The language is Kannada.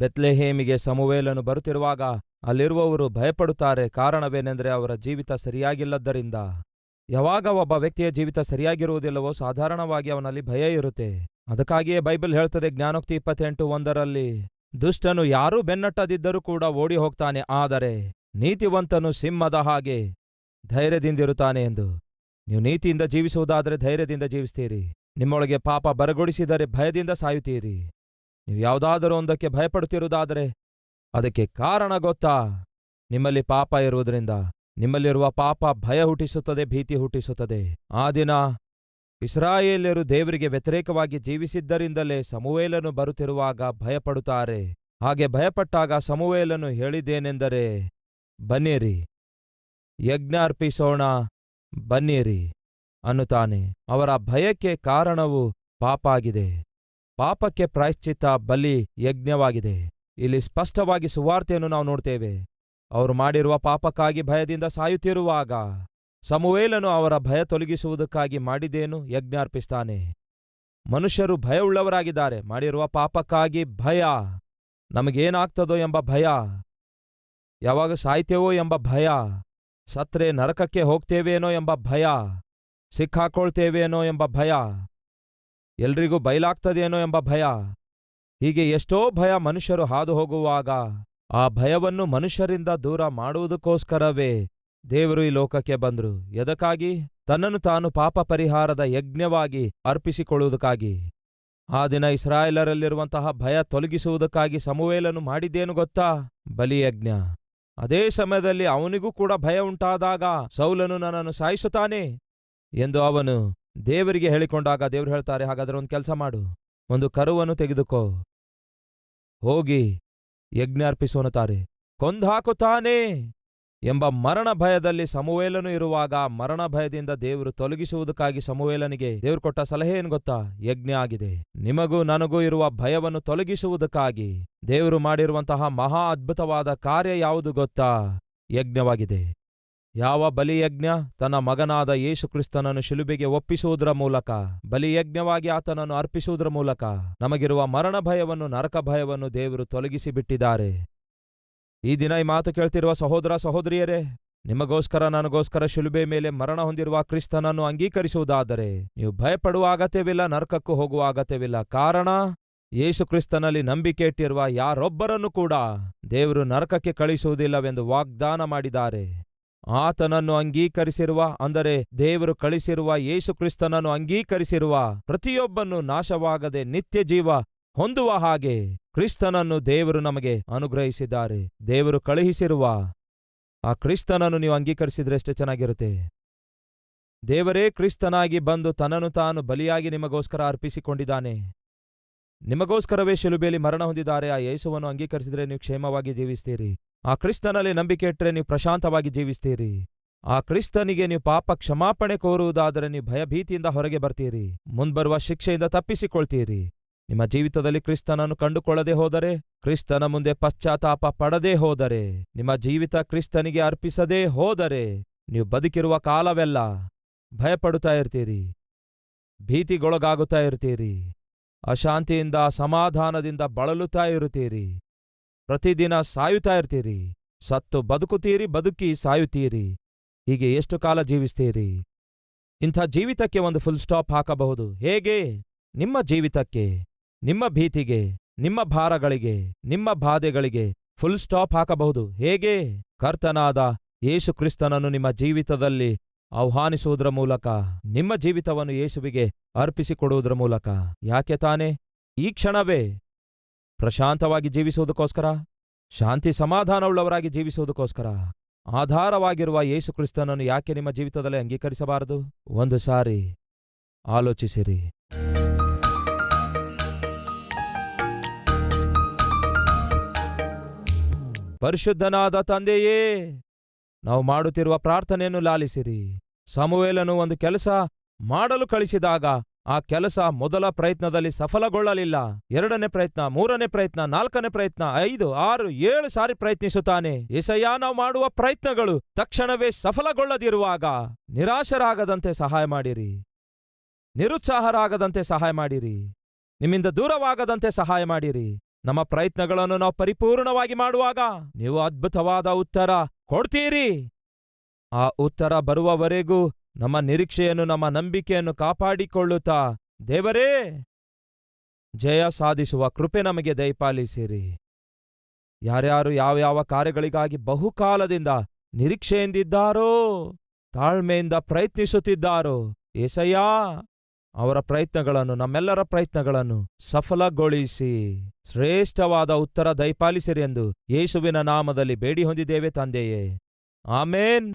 ಬೆತ್ಲೆಹೇಮಿಗೆ ಸಮುವೇಲನು ಬರುತ್ತಿರುವಾಗ ಅಲ್ಲಿರುವವರು ಭಯಪಡುತ್ತಾರೆ. ಕಾರಣವೇನೆಂದರೆ ಅವರ ಜೀವಿತ ಸರಿಯಾಗಿಲ್ಲದ್ದರಿಂದ. ಯಾವಾಗ ಒಬ್ಬ ವ್ಯಕ್ತಿಯ ಜೀವಿತ ಸರಿಯಾಗಿರುವುದಿಲ್ಲವೋ ಸಾಧಾರಣವಾಗಿ ಅವನಲ್ಲಿ ಭಯ ಇರುತ್ತೆ. ಅದಕ್ಕಾಗಿಯೇ ಬೈಬಲ್ ಹೇಳ್ತದೆ ಜ್ಞಾನೋಕ್ತಿ ಇಪ್ಪತ್ತೆಂಟು ಒಂದರಲ್ಲಿ, ದುಷ್ಟನು ಯಾರೂ ಬೆನ್ನಟ್ಟದಿದ್ದರೂ ಕೂಡ ಓಡಿ ಹೋಗ್ತಾನೆ, ಆದರೆ ನೀತಿವಂತನು ಸಿಂಹದ ಹಾಗೆ ಧೈರ್ಯದಿಂದಿರುತ್ತಾನೆ ಎಂದು. ನೀವು ನೀತಿಯಿಂದ ಜೀವಿಸುವುದಾದರೆ ಧೈರ್ಯದಿಂದ ಜೀವಿಸ್ತೀರಿ. ನಿಮ್ಮೊಳಗೆ ಪಾಪ ಬರಗೊಡಿಸಿದರೆ ಭಯದಿಂದ ಸಾಯುತ್ತೀರಿ. ನೀವು ಯಾವುದಾದರೂ ಒಂದಕ್ಕೆ ಭಯಪಡುತ್ತಿರುವುದಾದರೆ ಅದಕ್ಕೆ ಕಾರಣ ಗೊತ್ತಾ? ನಿಮ್ಮಲ್ಲಿ ಪಾಪ ಇರುವುದರಿಂದ, ನಿಮ್ಮಲ್ಲಿರುವ ಪಾಪ ಭಯ ಹುಟ್ಟಿಸುತ್ತದೆ, ಭೀತಿ ಹುಟ್ಟಿಸುತ್ತದೆ. ಆ ದಿನ ಇಸ್ರಾಯೇಲ್ಯರು ದೇವರಿಗೆ ವ್ಯತಿರೇಕವಾಗಿ ಜೀವಿಸಿದ್ದರಿಂದಲೇ ಸಮುವೇಲನು ಬರುತ್ತಿರುವಾಗ ಭಯಪಡುತ್ತಾರೆ. ಹಾಗೆ ಭಯಪಟ್ಟಾಗ ಸಮುವೇಲನು ಹೇಳಿದ್ದೇನೆಂದರೆ, ಬನ್ನಿರಿ. ಯಜ್ಞ ಅರ್ಪಿಸೋಣ ಬನ್ನಿರಿ ಅನ್ನುತ್ತಾನೆ. ಅವರ ಭಯಕ್ಕೆ ಕಾರಣವು ಪಾಪ ಆಗಿದೆ ಪಾಪಕ್ಕೆ ಪ್ರಾಯಶ್ಚಿತ್ತ ಬಲಿ ಯಜ್ಞವಾಗಿದೆ. ಇಲ್ಲಿ ಸ್ಪಷ್ಟವಾಗಿ ಸುವಾರ್ತೆಯನ್ನು ನಾವು ನೋಡ್ತೇವೆ. ಅವರು ಮಾಡಿರುವ ಪಾಪಕ್ಕಾಗಿ ಭಯದಿಂದ ಸಾಯುತ್ತಿರುವಾಗ ಸಮುವೇಲನು ಅವರ ಭಯ ತೊಲಗಿಸುವುದಕ್ಕಾಗಿ ಮಾಡಿದೇನು ಯಜ್ಞ ಅರ್ಪಿಸ್ತಾನೆ ಮನುಷ್ಯರು ಭಯವುಳ್ಳವರಾಗಿದ್ದಾರೆ. ಮಾಡಿರುವ ಪಾಪಕ್ಕಾಗಿ ಭಯ. ನಮಗೇನಾಗ್ತದೋ ಎಂಬ ಭಯ. ಯಾವಾಗ ಸಾಯ್ತೇವೋ ಎಂಬ ಭಯ. ಸತ್ರೆ ನರಕಕ್ಕೆ ಹೋಗ್ತೇವೇನೋ ಎಂಬ ಭಯ. ಸಿಕ್ಕಾಕೊಳ್ತೇವೇನೋ ಎಂಬ ಭಯ. ಎಲ್ರಿಗೂ ಬಯಲಾಗ್ತದೇನೋ ಎಂಬ ಭಯ. ಹೀಗೆ ಎಷ್ಟೋ ಭಯ ಮನುಷ್ಯರು ಹಾದು ಹೋಗುವಾಗ ಆ ಭಯವನ್ನು ಮನುಷ್ಯರಿಂದ ದೂರ ಮಾಡುವುದಕ್ಕೋಸ್ಕರವೇ ದೇವರು ಈ ಲೋಕಕ್ಕೆ ಬಂದ್ರು. ಎದಕ್ಕಾಗಿ? ತನ್ನನ್ನು ತಾನು ಪಾಪ ಪರಿಹಾರದ ಯಜ್ಞವಾಗಿ ಅರ್ಪಿಸಿಕೊಳ್ಳುವುದಕ್ಕಾಗಿ. ಆ ದಿನ ಇಸ್ರಾಯೇಲರಲ್ಲಿರುವಂತಹ ಭಯ ತೊಲಗಿಸುವುದಕ್ಕಾಗಿ ಸಮುವೇಲನು ಮಾಡಿದ್ದೇನು ಗೊತ್ತಾ? ಬಲಿಯಜ್ಞ ಅದೇ ಸಮಯದಲ್ಲಿ ಅವನಿಗೂ ಕೂಡ ಭಯ ಉಂಟಾದಾಗ ಸೌಲನು ನನ್ನನ್ನು ಸಾಯಿಸುತ್ತಾನೆ ಎಂದು ಅವನು ದೇವರಿಗೆ ಹೇಳಿಕೊಂಡಾಗ ದೇವರು ಹೇಳ್ತಾರೆ, ಹಾಗಾದರೆ ಒಂದು ಕೆಲಸ ಮಾಡು, ಒಂದು ಕರುವನ್ನು ತೆಗೆದುಕೋ. ಹೋಗಿ ಯಜ್ಞ ಅರ್ಪಿಸೋನುತ್ತಾರೆ ಕೊಂದಾಕುತ್ತಾನೆ ಎಂಬ ಮರಣ ಭಯದಲ್ಲಿ ಸಮುವೇಲನು ಇರುವಾಗ ಮರಣ ಭಯದಿಂದ ದೇವರು ತೊಲಗಿಸುವುದಕ್ಕಾಗಿ ಸಮುವೇಲನಿಗೆ ದೇವರು ಕೊಟ್ಟ ಸಲಹೆ ಏನು ಗೊತ್ತಾ? ಯಜ್ಞ ಆಗಿದೆ. ನಿಮಗೂ ನನಗೂ ಇರುವ ಭಯವನ್ನು ತೊಲಗಿಸುವುದಕ್ಕಾಗಿ ದೇವರು ಮಾಡಿರುವಂತಹ ಮಹಾ ಅದ್ಭುತವಾದ ಕಾರ್ಯ ಯಾವುದು ಗೊತ್ತಾ? ಯಜ್ಞವಾಗಿದೆ. ಯಾವ ಬಲಿಯಜ್ಞ ತನ್ನ ಮಗನಾದ ಯೇಸುಕ್ರಿಸ್ತನನ್ನು ಶಿಲುಬೆಗೆ ಒಪ್ಪಿಸುವುದರ ಮೂಲಕ? ಬಲಿಯಜ್ಞವಾಗಿ ಆತನನ್ನು ಅರ್ಪಿಸುವುದರ ಮೂಲಕ? ನಮಗಿರುವ ಮರಣ ಭಯವನ್ನು, ನರಕ ಭಯವನ್ನು ದೇವರು ತೊಲಗಿಸಿ ಬಿಟ್ಟಿದ್ದಾರೆ ಈ ದಿನ ಈ ಮಾತು ಕೇಳ್ತಿರುವ ಸಹೋದರ, ಸಹೋದರಿಯರೇ, ನಿಮಗೋಸ್ಕರ, ನನಗೋಸ್ಕರ ಶಿಲುಬೆ ಮೇಲೆ ಮರಣ ಹೊಂದಿರುವ ಕ್ರಿಸ್ತನನ್ನು ಅಂಗೀಕರಿಸುವುದಾದರೆ, ನೀವು ಭಯಪಡುವ ಅಗತ್ಯವಿಲ್ಲ, ನರಕಕ್ಕೂ ಹೋಗುವ ಅಗತ್ಯವಿಲ್ಲ. ಕಾರಣ ಯೇಸು ಕ್ರಿಸ್ತನಲ್ಲಿ ನಂಬಿಕೆ ಇಟ್ಟಿರುವ ಯಾರೊಬ್ಬರನ್ನು ಕೂಡ ದೇವರು ನರಕಕ್ಕೆ ಕಳಿಸುವುದಿಲ್ಲವೆಂದು ವಾಗ್ದಾನ ಮಾಡಿದ್ದಾರೆ. ಆತನನ್ನು ಅಂಗೀಕರಿಸಿರುವ, ಅಂದರೆ ದೇವರು ಕಳಿಸಿರುವ ಯೇಸುಕ್ರಿಸ್ತನನ್ನು ಅಂಗೀಕರಿಸಿರುವ ಪ್ರತಿಯೊಬ್ಬನು ನಾಶವಾಗದೆ ನಿತ್ಯ ಜೀವ ಹೊಂದುವ ಹಾಗೆ ಕ್ರಿಸ್ತನನ್ನು ದೇವರು ನಮಗೆ ಅನುಗ್ರಹಿಸಿದ್ದಾರೆ. ದೇವರು ಕಳುಹಿಸಿರುವ ಆ ಕ್ರಿಸ್ತನನ್ನು ನೀವು ಅಂಗೀಕರಿಸಿದ್ರೆ ಎಷ್ಟು ಚೆನ್ನಾಗಿರುತ್ತೆ. ದೇವರೇ ಕ್ರಿಸ್ತನಾಗಿ ಬಂದು ತನ್ನನ್ನು ತಾನು ಬಲಿಯಾಗಿ ನಿಮಗೋಸ್ಕರ ಅರ್ಪಿಸಿಕೊಂಡಿದ್ದಾನೆ. ನಿಮಗೋಸ್ಕರವೇ ಶಿಲುಬೆಯಲ್ಲಿ ಮರಣ ಹೊಂದಿದ್ದಾರೆ. ಆ ಯೇಸುವನ್ನು ಅಂಗೀಕರಿಸಿದರೆ ನೀವು ಕ್ಷೇಮವಾಗಿ ಜೀವಿಸ್ತೀರಿ. ಆ ಕ್ರಿಸ್ತನಲ್ಲಿ ನಂಬಿಕೆ ಇಟ್ಟರೆ ನೀವು ಪ್ರಶಾಂತವಾಗಿ ಜೀವಿಸ್ತೀರಿ. ಆ ಕ್ರಿಸ್ತನಿಗೆ ನೀವು ಪಾಪ ಕ್ಷಮಾಪಣೆ ಕೋರುವುದಾದರೆ ನೀವು ಭಯಭೀತಿಯಿಂದ ಹೊರಗೆ ಬರ್ತೀರಿ. ಮುಂಬರುವ ಶಿಕ್ಷೆಯಿಂದ ತಪ್ಪಿಸಿಕೊಳ್ತೀರಿ. ನಿಮ್ಮ ಜೀವಿತದಲ್ಲಿ ಕ್ರಿಸ್ತನನ್ನು ಕಂಡುಕೊಳ್ಳದೆ ಹೋದರೆ, ಕ್ರಿಸ್ತನ ಮುಂದೆ ಪಶ್ಚಾತ್ತಾಪ ಪಡದೇ ಹೋದರೆ, ನಿಮ್ಮ ಜೀವಿತ ಕ್ರಿಸ್ತನಿಗೆ ಅರ್ಪಿಸದೇ ಹೋದರೆ, ನೀವು ಬದುಕಿರುವ ಕಾಲವೆಲ್ಲ ಭಯಪಡುತ್ತಾ ಇರ್ತೀರಿ. ಭೀತಿಗೊಳಗಾಗುತ್ತಾ ಇರ್ತೀರಿ. ಅಶಾಂತಿಯಿಂದ ಸಮಾಧಾನದಿಂದ ಬಳಲುತ್ತಾ ಇರುತ್ತೀರಿ. ಪ್ರತಿದಿನ ಸಾಯುತ್ತಾ ಇರ್ತೀರಿ. ಸತ್ತು ಬದುಕುತ್ತೀರಿ, ಬದುಕಿ ಸಾಯುತ್ತೀರಿ. ಹೀಗೆ ಎಷ್ಟು ಕಾಲ ಜೀವಿಸ್ತೀರಿ? ಇಂಥ ಜೀವಿತಕ್ಕೆ ಒಂದು ಫುಲ್ ಸ್ಟಾಪ್ ಹಾಕಬಹುದು. ಹೇಗೆ? ನಿಮ್ಮ ಜೀವಿತಕ್ಕೆ, ನಿಮ್ಮ ಭೀತಿಗೆ, ನಿಮ್ಮ ಭಾರಗಳಿಗೆ, ನಿಮ್ಮ ಬಾಧೆಗಳಿಗೆ ಫುಲ್ ಸ್ಟಾಪ್ ಹಾಕಬಹುದು. ಹೇಗೆ? ಕರ್ತನಾದ ಯೇಸು ಕ್ರಿಸ್ತನನ್ನು ನಿಮ್ಮ ಜೀವಿತದಲ್ಲಿ ಆಹ್ವಾನಿಸುವುದರ ಮೂಲಕ, ನಿಮ್ಮ ಜೀವಿತವನ್ನು ಯೇಸುವಿಗೆ ಅರ್ಪಿಸಿಕೊಡುವುದರ ಮೂಲಕ. ಯಾಕೆ ತಾನೇ? ಈ ಕ್ಷಣವೇ ಪ್ರಶಾಂತವಾಗಿ ಜೀವಿಸುವುದಕ್ಕೋಸ್ಕರ, ಶಾಂತಿ ಸಮಾಧಾನವುಳ್ಳವರಾಗಿ ಜೀವಿಸುವುದಕ್ಕೋಸ್ಕರ, ಆಧಾರವಾಗಿರುವ ಯೇಸುಕ್ರಿಸ್ತನನ್ನು ಯಾಕೆ ನಿಮ್ಮ ಜೀವಿತದಲ್ಲಿ ಅಂಗೀಕರಿಸಬಾರದು? ಒಂದು ಸಾರಿ ಆಲೋಚಿಸಿರಿ. ಪರಿಶುದ್ಧನಾದ ತಂದೆಯೇ, ನಾವು ಮಾಡುತ್ತಿರುವ ಪ್ರಾರ್ಥನೆಯನ್ನು ಲಾಲಿಸಿರಿ. ಸಮುವೇಲನು ಒಂದು ಕೆಲಸ ಮಾಡಲು ಕಳಿಸಿದಾಗ ಆ ಕೆಲಸ ಮೊದಲ ಪ್ರಯತ್ನದಲ್ಲಿ ಸಫಲಗೊಳ್ಳಲಿಲ್ಲ. ಎರಡನೇ ಪ್ರಯತ್ನ, ಮೂರನೇ ಪ್ರಯತ್ನ, ನಾಲ್ಕನೇ ಪ್ರಯತ್ನ, ಐದು, ಆರು, ಏಳು ಸಾರಿ ಪ್ರಯತ್ನಿಸುತ್ತಾನೆ. ಎಸಯ್ಯ ನಾವು ಮಾಡುವ ಪ್ರಯತ್ನಗಳು ತಕ್ಷಣವೇ ಸಫಲಗೊಳ್ಳದಿರುವಾಗ ನಿರಾಶರಾಗದಂತೆ ಸಹಾಯ ಮಾಡಿರಿ. ನಿರುತ್ಸಾಹರಾಗದಂತೆ ಸಹಾಯ ಮಾಡಿರಿ. ನಿಮ್ಮಿಂದ ದೂರವಾಗದಂತೆ ಸಹಾಯ ಮಾಡಿರಿ. ನಮ್ಮ ಪ್ರಯತ್ನಗಳನ್ನು ನಾವು ಪರಿಪೂರ್ಣವಾಗಿ ಮಾಡುವಾಗ ನೀವು ಅದ್ಭುತವಾದ ಉತ್ತರ ಕೊಡ್ತೀರಿ. ಆ ಉತ್ತರ ಬರುವವರೆಗೂ ನಮ್ಮ ನಿರೀಕ್ಷೆಯನ್ನು, ನಮ್ಮ ನಂಬಿಕೆಯನ್ನು ಕಾಪಾಡಿಕೊಳ್ಳುತ್ತಾ. ದೇವರೇ, ಜಯ ಸಾಧಿಸುವ ಕೃಪೆ ನಮಗೆ ದಯಪಾಲಿಸಿರಿ. ಯಾರ್ಯಾರು ಯಾವ್ಯಾವ ಕಾರ್ಯಗಳಿಗಾಗಿ ಬಹುಕಾಲದಿಂದ ನಿರೀಕ್ಷೆಯಿಂದಿದ್ದಾರೋ, ತಾಳ್ಮೆಯಿಂದ ಪ್ರಯತ್ನಿಸುತ್ತಿದ್ದಾರೋ, ಏಸಯ್ಯಾ, ಅವರ ಪ್ರಯತ್ನಗಳನ್ನು, ನಮ್ಮೆಲ್ಲರ ಪ್ರಯತ್ನಗಳನ್ನು ಸಫಲಗೊಳಿಸಿ. ಶ್ರೇಷ್ಠವಾದ ಉತ್ತರ ದಯಪಾಲಿಸಿರಿ ಎಂದು ಯೇಸುವಿನ ನಾಮದಲ್ಲಿ ಬೇಡಿ ಹೊಂದಿದ್ದೇವೆ ತಂದೆಯೇ. ಆಮೇನ್.